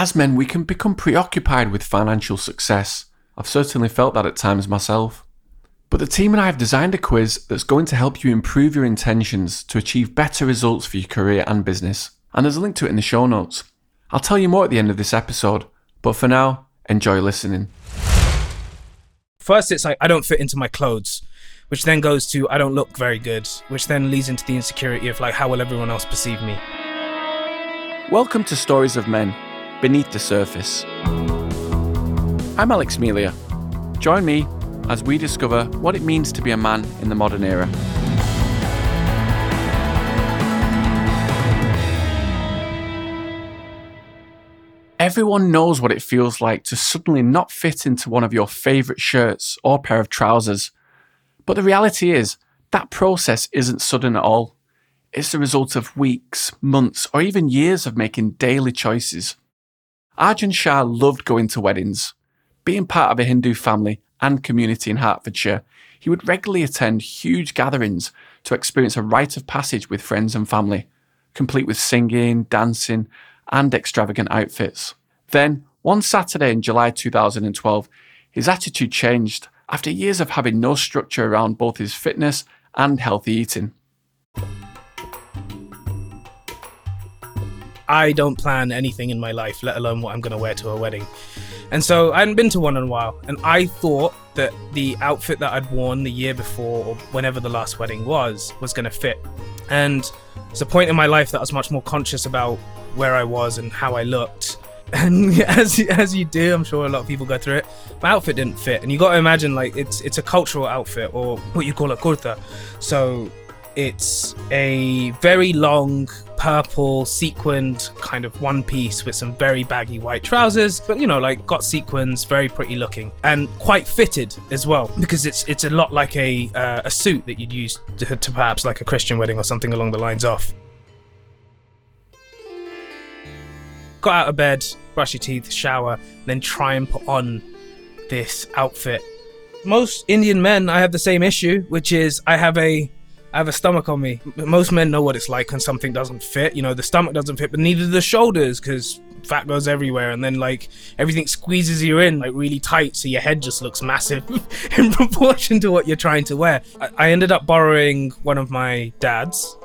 As men, we can become preoccupied with financial success. I've certainly felt that at times myself. But the team and I have designed a quiz that's going to help you improve your intentions to achieve better results for your career and business. And there's a link to it in the show notes. I'll tell you more at the end of this episode, but for now, enjoy listening. First, it's like I don't fit into my clothes, which then goes to I don't look very good, which then leads into the insecurity of like how will everyone else perceive me. Welcome to Stories of Men Beneath the Surface. I'm Alex Melia. Join me as we discover what it means to be a man in the modern era. Everyone knows what it feels like to suddenly not fit into one of your favourite shirts or pair of trousers. But the reality is, that process isn't sudden at all. It's the result of weeks, months, or even years of making daily choices. Arjun Shah loved going to weddings. Being part of a Hindu family and community in Hertfordshire, he would regularly attend huge gatherings to experience a rite of passage with friends and family, complete with singing, dancing, and extravagant outfits. Then, one Saturday in July 2012, his attitude changed after years of having no structure around both his fitness and healthy eating. I don't plan anything in my life, let alone what I'm going to wear to a wedding. And so I hadn't been to one in a while, and I thought that the outfit that I'd worn the year before, or whenever the last wedding was, was going to fit. And it's a point in my life that I was much more conscious about where I was and how I looked. And as as you do, I'm sure a lot of people go through it. My outfit didn't fit, and you got to imagine like it's it's a cultural outfit or what you call a kurta. So it's a very long purple sequined kind of one piece with some very baggy white trousers, but you know, like got sequins, very pretty looking, and quite fitted as well because it's it's a lot like a uh, a suit that you'd use to, to perhaps like a Christian wedding or something along the lines of. Got out of bed, brush your teeth, shower, then try and put on this outfit. Most Indian men, I have the same issue, which is I have a I have a stomach on me. Most men know what it's like when something doesn't fit. You know, the stomach doesn't fit, but neither do the shoulders because fat goes everywhere, and then like everything squeezes you in like really tight, so your head just looks massive in proportion to what you're trying to wear. I, I ended up borrowing one of my dad's,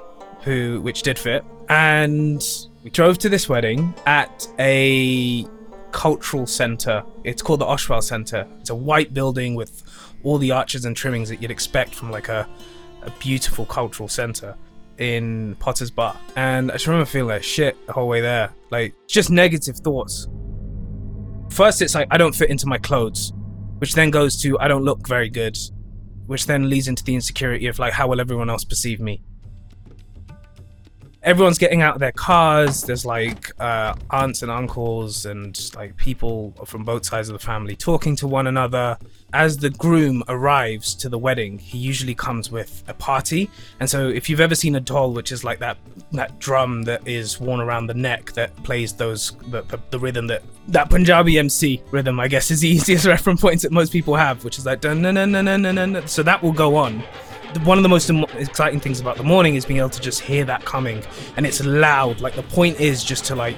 who which did fit, and we drove to this wedding at a cultural center. It's called the Oshwal Center. It's a white building with all the arches and trimmings that you'd expect from like a a beautiful cultural center in Potters Bar. And I just remember feeling like shit the whole way there. Like, just negative thoughts. First, it's like, I don't fit into my clothes, which then goes to, I don't look very good, which then leads into the insecurity of, like, how will everyone else perceive me? Everyone's getting out of their cars. There's like uh, aunts and uncles and like people from both sides of the family talking to one another. As the groom arrives to the wedding, he usually comes with a party. And so, if you've ever seen a dhol, which is like that that drum that is worn around the neck that plays those the, the, the rhythm that that Punjabi MC rhythm, I guess, is the easiest reference points that most people have, which is like dun dun dun dun dun dun. So that will go on one of the most exciting things about the morning is being able to just hear that coming. And it's loud. Like the point is just to like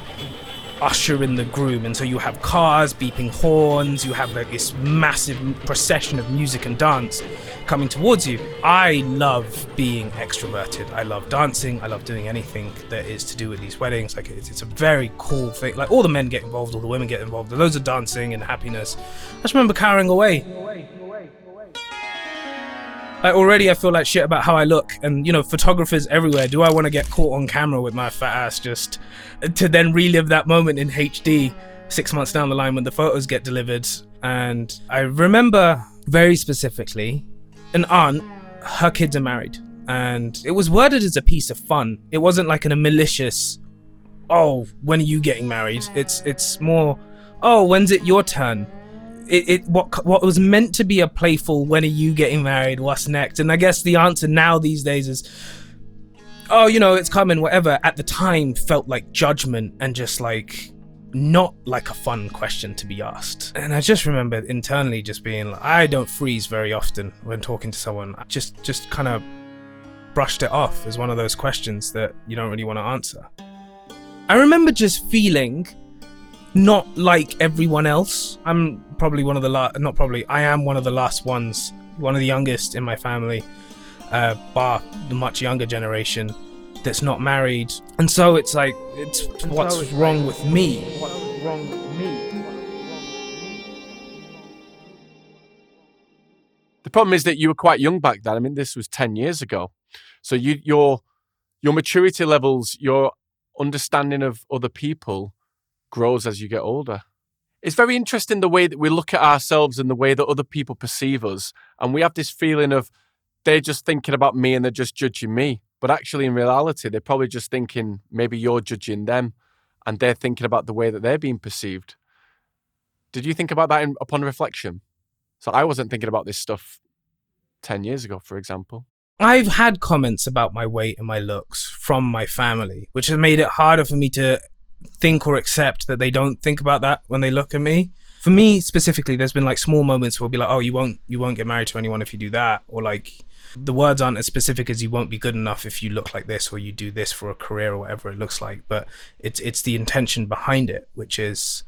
usher in the groom and so you have cars beeping horns. You have like this massive procession of music and dance coming towards you. I love being extroverted. I love dancing. I love doing anything that is to do with these weddings. Like it's, it's a very cool thing. Like all the men get involved. All the women get involved. There's loads of dancing and happiness. I just remember carrying away already I feel like shit about how I look, and you know, photographers everywhere. Do I want to get caught on camera with my fat ass just to then relive that moment in HD six months down the line when the photos get delivered? And I remember very specifically an aunt, her kids are married, and it was worded as a piece of fun. It wasn't like in a malicious, oh, when are you getting married? It's it's more, oh, when's it your turn? It, it what what was meant to be a playful when are you getting married? What's next? And i guess the answer now these days is oh you know it's coming whatever. At the time felt like judgment and just like not like a fun question to be asked. And i just remember internally just being like i don't freeze very often when talking to someone. I just just kind of brushed it off as one of those questions that you don't really want to answer. I remember just feeling not like everyone else. I'm probably one of the last, not probably, I am one of the last ones, one of the youngest in my family, uh, bar the much younger generation that's not married. And so it's like, it's And what's so it's wrong like, with me. What's wrong with me? The problem is that you were quite young back then. I mean, this was 10 years ago. So you, your, your maturity levels, your understanding of other people grows as you get older. It's very interesting the way that we look at ourselves and the way that other people perceive us. And we have this feeling of they're just thinking about me and they're just judging me. But actually, in reality, they're probably just thinking maybe you're judging them and they're thinking about the way that they're being perceived. Did you think about that in, upon reflection? So I wasn't thinking about this stuff 10 years ago, for example. I've had comments about my weight and my looks from my family, which has made it harder for me to think or accept that they don't think about that when they look at me. For me specifically, there's been like small moments where we'll be like, "Oh, you won't, you won't get married to anyone if you do that," or like the words aren't as specific as "you won't be good enough if you look like this" or "you do this for a career" or whatever it looks like. But it's it's the intention behind it, which is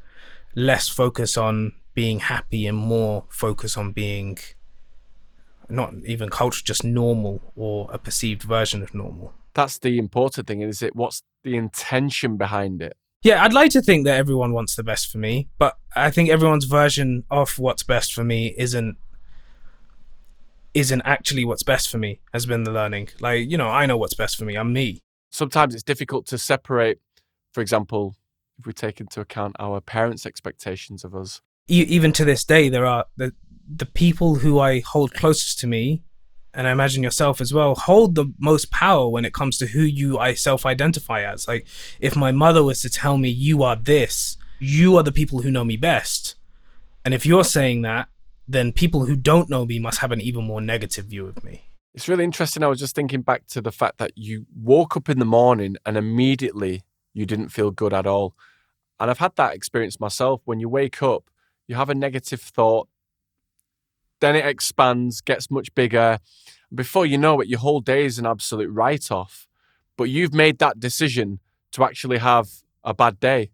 less focus on being happy and more focus on being not even culture, just normal or a perceived version of normal. That's the important thing, is it? What's the intention behind it? Yeah, I'd like to think that everyone wants the best for me, but I think everyone's version of what's best for me isn't isn't actually what's best for me has been the learning. Like, you know, I know what's best for me. I'm me. Sometimes it's difficult to separate, for example, if we take into account our parents' expectations of us. E- even to this day, there are the the people who I hold closest to me, and I imagine yourself as well, hold the most power when it comes to who you I self-identify as. Like, if my mother was to tell me you are this, you are the people who know me best, and if you're saying that, then people who don't know me must have an even more negative view of me. It's really interesting. I was just thinking back to the fact that you woke up in the morning and immediately you didn't feel good at all. And I've had that experience myself. When you wake up, you have a negative thought, then it expands, gets much bigger. Before you know it, your whole day is an absolute write off. But you've made that decision to actually have a bad day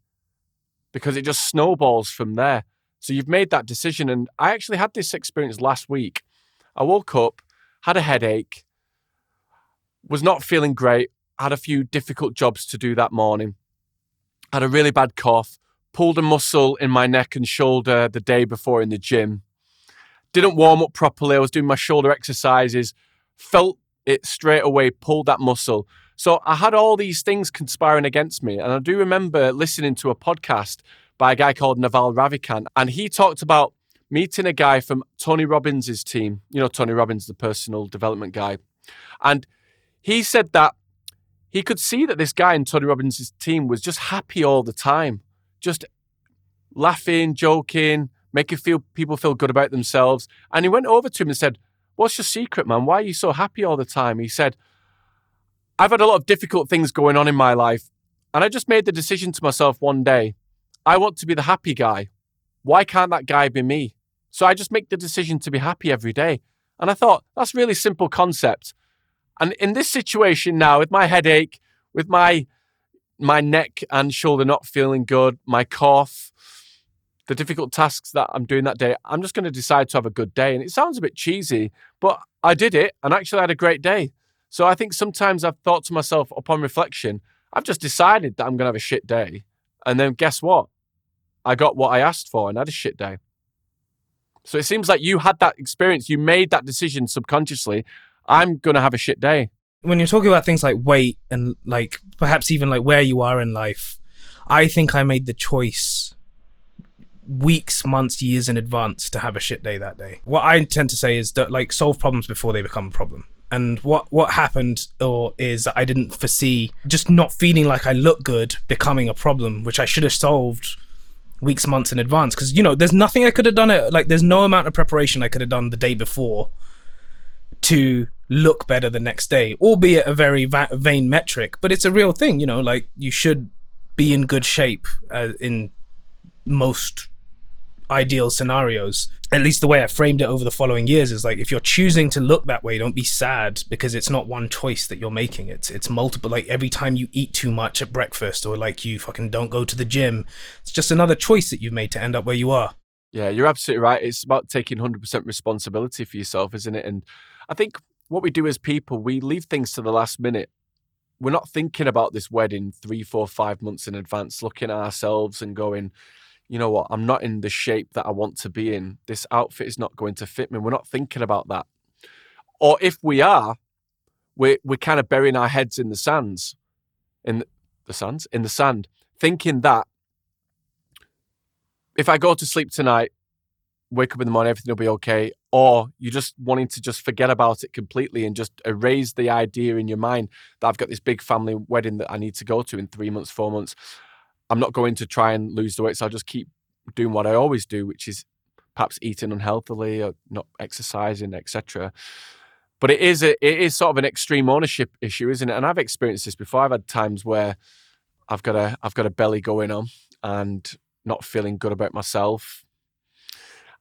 because it just snowballs from there. So you've made that decision. And I actually had this experience last week. I woke up, had a headache, was not feeling great, had a few difficult jobs to do that morning, had a really bad cough, pulled a muscle in my neck and shoulder the day before in the gym, didn't warm up properly. I was doing my shoulder exercises, felt it straight away, pulled that muscle. So I had all these things conspiring against me. And I do remember listening to a podcast by a guy called Naval Ravikant, and he talked about meeting a guy from Tony Robbins' team. You know, Tony Robbins, the personal development guy. And he said that he could see that this guy in Tony Robbins' team was just happy all the time, just laughing, joking, making feel people feel good about themselves. And he went over to him and said, What's your secret, man? Why are you so happy all the time? He said, I've had a lot of difficult things going on in my life. And I just made the decision to myself one day I want to be the happy guy. Why can't that guy be me? So I just make the decision to be happy every day. And I thought, that's really simple concept. And in this situation now, with my headache, with my my neck and shoulder not feeling good, my cough, the difficult tasks that I'm doing that day, I'm just going to decide to have a good day. And it sounds a bit cheesy, but I did it and actually had a great day. So I think sometimes I've thought to myself upon reflection, I've just decided that I'm going to have a shit day. And then guess what? I got what I asked for and had a shit day. So it seems like you had that experience. You made that decision subconsciously. I'm going to have a shit day. When you're talking about things like weight and like perhaps even like where you are in life, I think I made the choice weeks, months, years in advance to have a shit day that day. What I tend to say is that like solve problems before they become a problem. And what what happened or is I didn't foresee just not feeling like I look good becoming a problem, which I should have solved weeks, months in advance. Because you know, there's nothing I could have done it. Like, there's no amount of preparation I could have done the day before to look better the next day, albeit a very va- vain metric. But it's a real thing. You know, like you should be in good shape uh, in most ideal scenarios. At least the way I framed it over the following years is like if you're choosing to look that way, don't be sad because it's not one choice that you're making. It's it's multiple like every time you eat too much at breakfast or like you fucking don't go to the gym, it's just another choice that you've made to end up where you are. Yeah, you're absolutely right. It's about taking 100% responsibility for yourself, isn't it? And I think what we do as people, we leave things to the last minute. We're not thinking about this wedding three, four, five months in advance, looking at ourselves and going, you know what, I'm not in the shape that I want to be in. This outfit is not going to fit me. We're not thinking about that. Or if we are, we're, we're kind of burying our heads in the sands, in the sands, in the sand, thinking that if I go to sleep tonight, wake up in the morning, everything will be okay. Or you're just wanting to just forget about it completely and just erase the idea in your mind that I've got this big family wedding that I need to go to in three months, four months. I'm not going to try and lose the weight. So I'll just keep doing what I always do, which is perhaps eating unhealthily or not exercising, etc. But it is a, it is sort of an extreme ownership issue, isn't it? And I've experienced this before. I've had times where I've got a I've got a belly going on and not feeling good about myself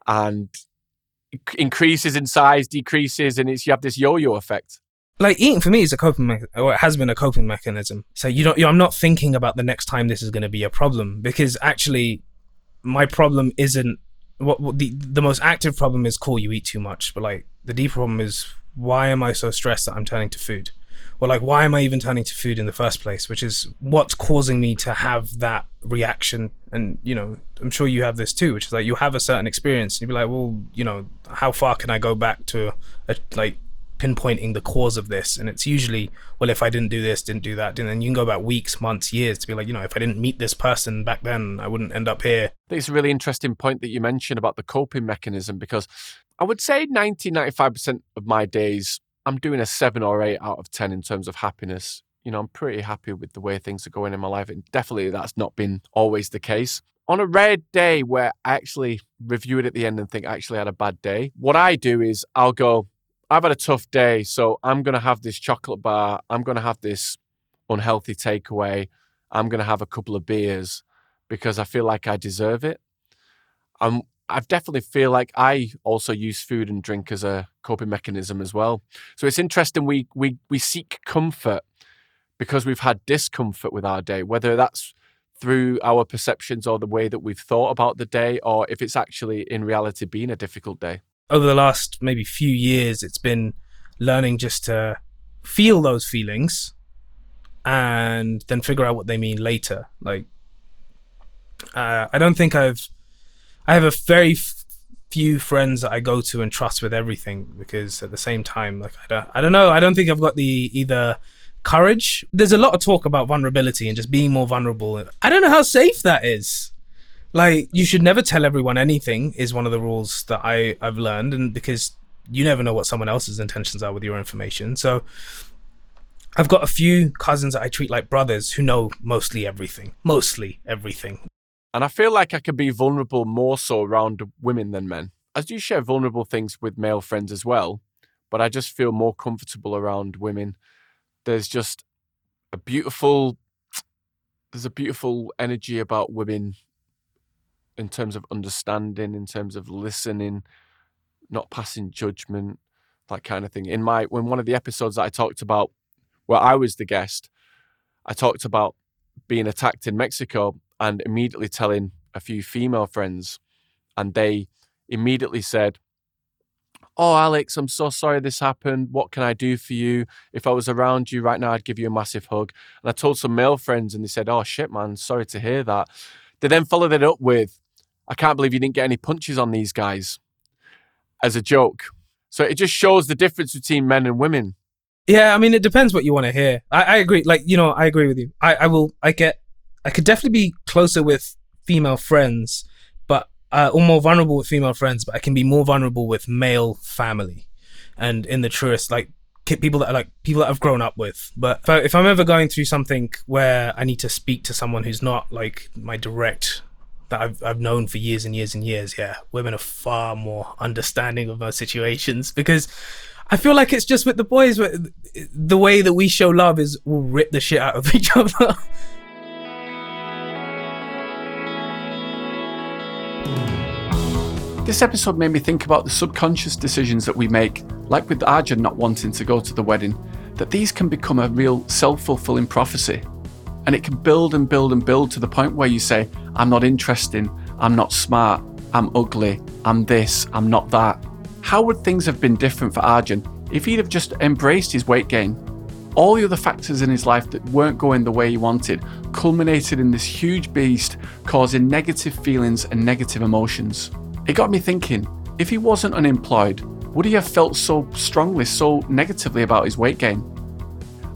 and increases in size, decreases, and it's you have this yo-yo effect. Like eating for me is a coping mechanism, or it has been a coping mechanism. So you don't, you know, I'm not thinking about the next time this is going to be a problem because actually, my problem isn't what, what the the most active problem is. Cool, you eat too much, but like the deeper problem is why am I so stressed that I'm turning to food? Or like why am I even turning to food in the first place? Which is what's causing me to have that reaction. And you know, I'm sure you have this too, which is like you have a certain experience and you'd be like, well, you know, how far can I go back to a, like pinpointing the cause of this. And it's usually well if i didn't do this didn't do that and then you can go about weeks months years to be like you know if i didn't meet this person back then i wouldn't end up here. It's a really interesting point that you mentioned about the coping mechanism because i would say 90 95% of my days i'm doing a 7 or 8 out of 10 in terms of happiness. You know i'm pretty happy with the way things are going in my life and definitely that's not been always the case. On a rare day where I actually review it at the end and think I actually had a bad day, what I do is I'll go, I've had a tough day, so I'm going to have this chocolate bar. I'm going to have this unhealthy takeaway. I'm going to have a couple of beers because I feel like I deserve it. Um, I definitely feel like I also use food and drink as a coping mechanism as well. So it's interesting. We we we seek comfort because we've had discomfort with our day, whether that's through our perceptions or the way that we've thought about the day, or if it's actually in reality been a difficult day over the last maybe few years, it's been learning just to feel those feelings and then figure out what they mean later. Like, uh, I don't think I've, I have a very f- few friends that I go to and trust with everything because at the same time, like, I don't, I don't know, I don't think I've got the either courage. There's a lot of talk about vulnerability and just being more vulnerable. I don't know how safe that is like you should never tell everyone anything is one of the rules that I I've learned, and because you never know what someone else's intentions are with your information. So I've got a few cousins that I treat like brothers who know mostly everything, mostly everything. And I feel like I can be vulnerable more so around women than men. I do share vulnerable things with male friends as well, but I just feel more comfortable around women. There's just a beautiful there's a beautiful energy about women in terms of understanding, in terms of listening, not passing judgment, that kind of thing. In my when one of the episodes that I talked about where I was the guest, I talked about being attacked in Mexico and immediately telling a few female friends, and they immediately said, Oh, Alex, I'm so sorry this happened. What can I do for you? If I was around you right now, I'd give you a massive hug. And I told some male friends, and they said, Oh, shit, man, sorry to hear that. They then followed it up with, I can't believe you didn't get any punches on these guys as a joke. So it just shows the difference between men and women. Yeah, I mean, it depends what you want to hear. I, I agree. Like, you know, I agree with you. I, I will, I get, I could definitely be closer with female friends, but, uh, or more vulnerable with female friends, but I can be more vulnerable with male family. And in the truest, like, people that are like people that I've grown up with. But if, I, if I'm ever going through something where I need to speak to someone who's not like my direct that I've I've known for years and years and years, yeah, women are far more understanding of our situations because I feel like it's just with the boys, the way that we show love is we'll rip the shit out of each other. This episode made me think about the subconscious decisions that we make, like with Arjun not wanting to go to the wedding, that these can become a real self fulfilling prophecy. And it can build and build and build to the point where you say, I'm not interesting, I'm not smart, I'm ugly, I'm this, I'm not that. How would things have been different for Arjun if he'd have just embraced his weight gain? All the other factors in his life that weren't going the way he wanted culminated in this huge beast causing negative feelings and negative emotions. It got me thinking if he wasn't unemployed, would he have felt so strongly, so negatively about his weight gain?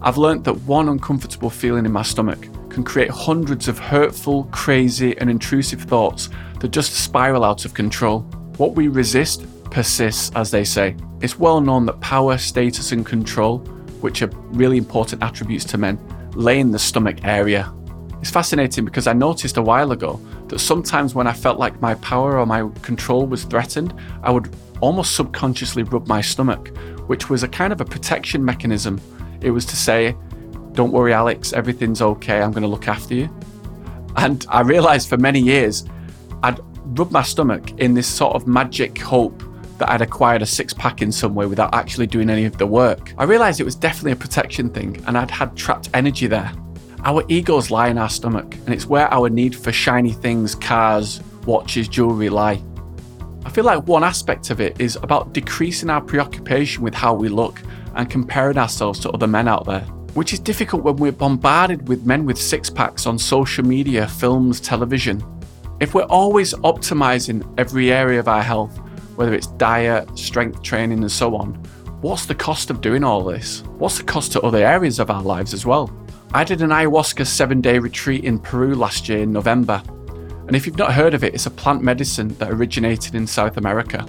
I've learnt that one uncomfortable feeling in my stomach can create hundreds of hurtful, crazy, and intrusive thoughts that just spiral out of control. What we resist persists, as they say. It's well known that power, status, and control, which are really important attributes to men, lay in the stomach area. It's fascinating because I noticed a while ago that sometimes when I felt like my power or my control was threatened, I would almost subconsciously rub my stomach, which was a kind of a protection mechanism. It was to say, Don't worry, Alex, everything's okay, I'm going to look after you. And I realized for many years, I'd rub my stomach in this sort of magic hope that I'd acquired a six pack in some way without actually doing any of the work. I realized it was definitely a protection thing and I'd had trapped energy there. Our egos lie in our stomach, and it's where our need for shiny things, cars, watches, jewellery lie. I feel like one aspect of it is about decreasing our preoccupation with how we look and comparing ourselves to other men out there, which is difficult when we're bombarded with men with six packs on social media, films, television. If we're always optimizing every area of our health, whether it's diet, strength training, and so on, what's the cost of doing all this? What's the cost to other areas of our lives as well? I did an ayahuasca seven day retreat in Peru last year in November. And if you've not heard of it, it's a plant medicine that originated in South America.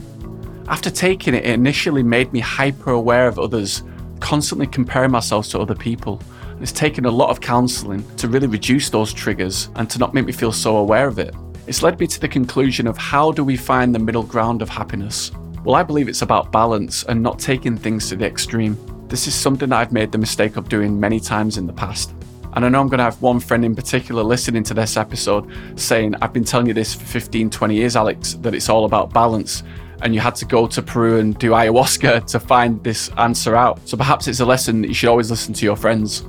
After taking it, it initially made me hyper aware of others, constantly comparing myself to other people. And it's taken a lot of counselling to really reduce those triggers and to not make me feel so aware of it. It's led me to the conclusion of how do we find the middle ground of happiness? Well, I believe it's about balance and not taking things to the extreme. This is something that I've made the mistake of doing many times in the past. And I know I'm going to have one friend in particular listening to this episode saying, I've been telling you this for 15, 20 years, Alex, that it's all about balance. And you had to go to Peru and do ayahuasca to find this answer out. So perhaps it's a lesson that you should always listen to your friends.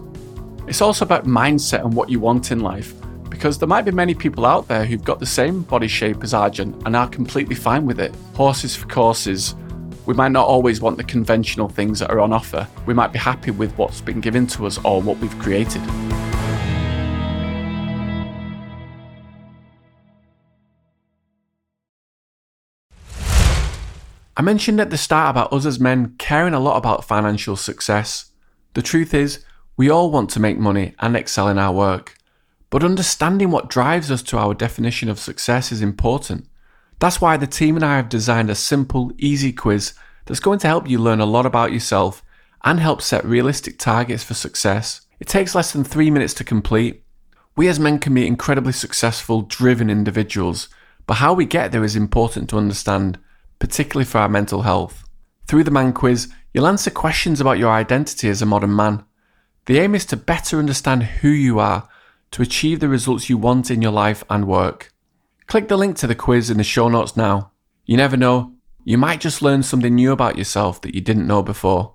It's also about mindset and what you want in life because there might be many people out there who've got the same body shape as Arjun and are completely fine with it. Horses for courses. We might not always want the conventional things that are on offer. We might be happy with what's been given to us or what we've created. I mentioned at the start about us as men caring a lot about financial success. The truth is, we all want to make money and excel in our work. But understanding what drives us to our definition of success is important. That's why the team and I have designed a simple, easy quiz that's going to help you learn a lot about yourself and help set realistic targets for success. It takes less than three minutes to complete. We as men can be incredibly successful, driven individuals, but how we get there is important to understand, particularly for our mental health. Through the Man Quiz, you'll answer questions about your identity as a modern man. The aim is to better understand who you are to achieve the results you want in your life and work. Click the link to the quiz in the show notes now. You never know, you might just learn something new about yourself that you didn't know before.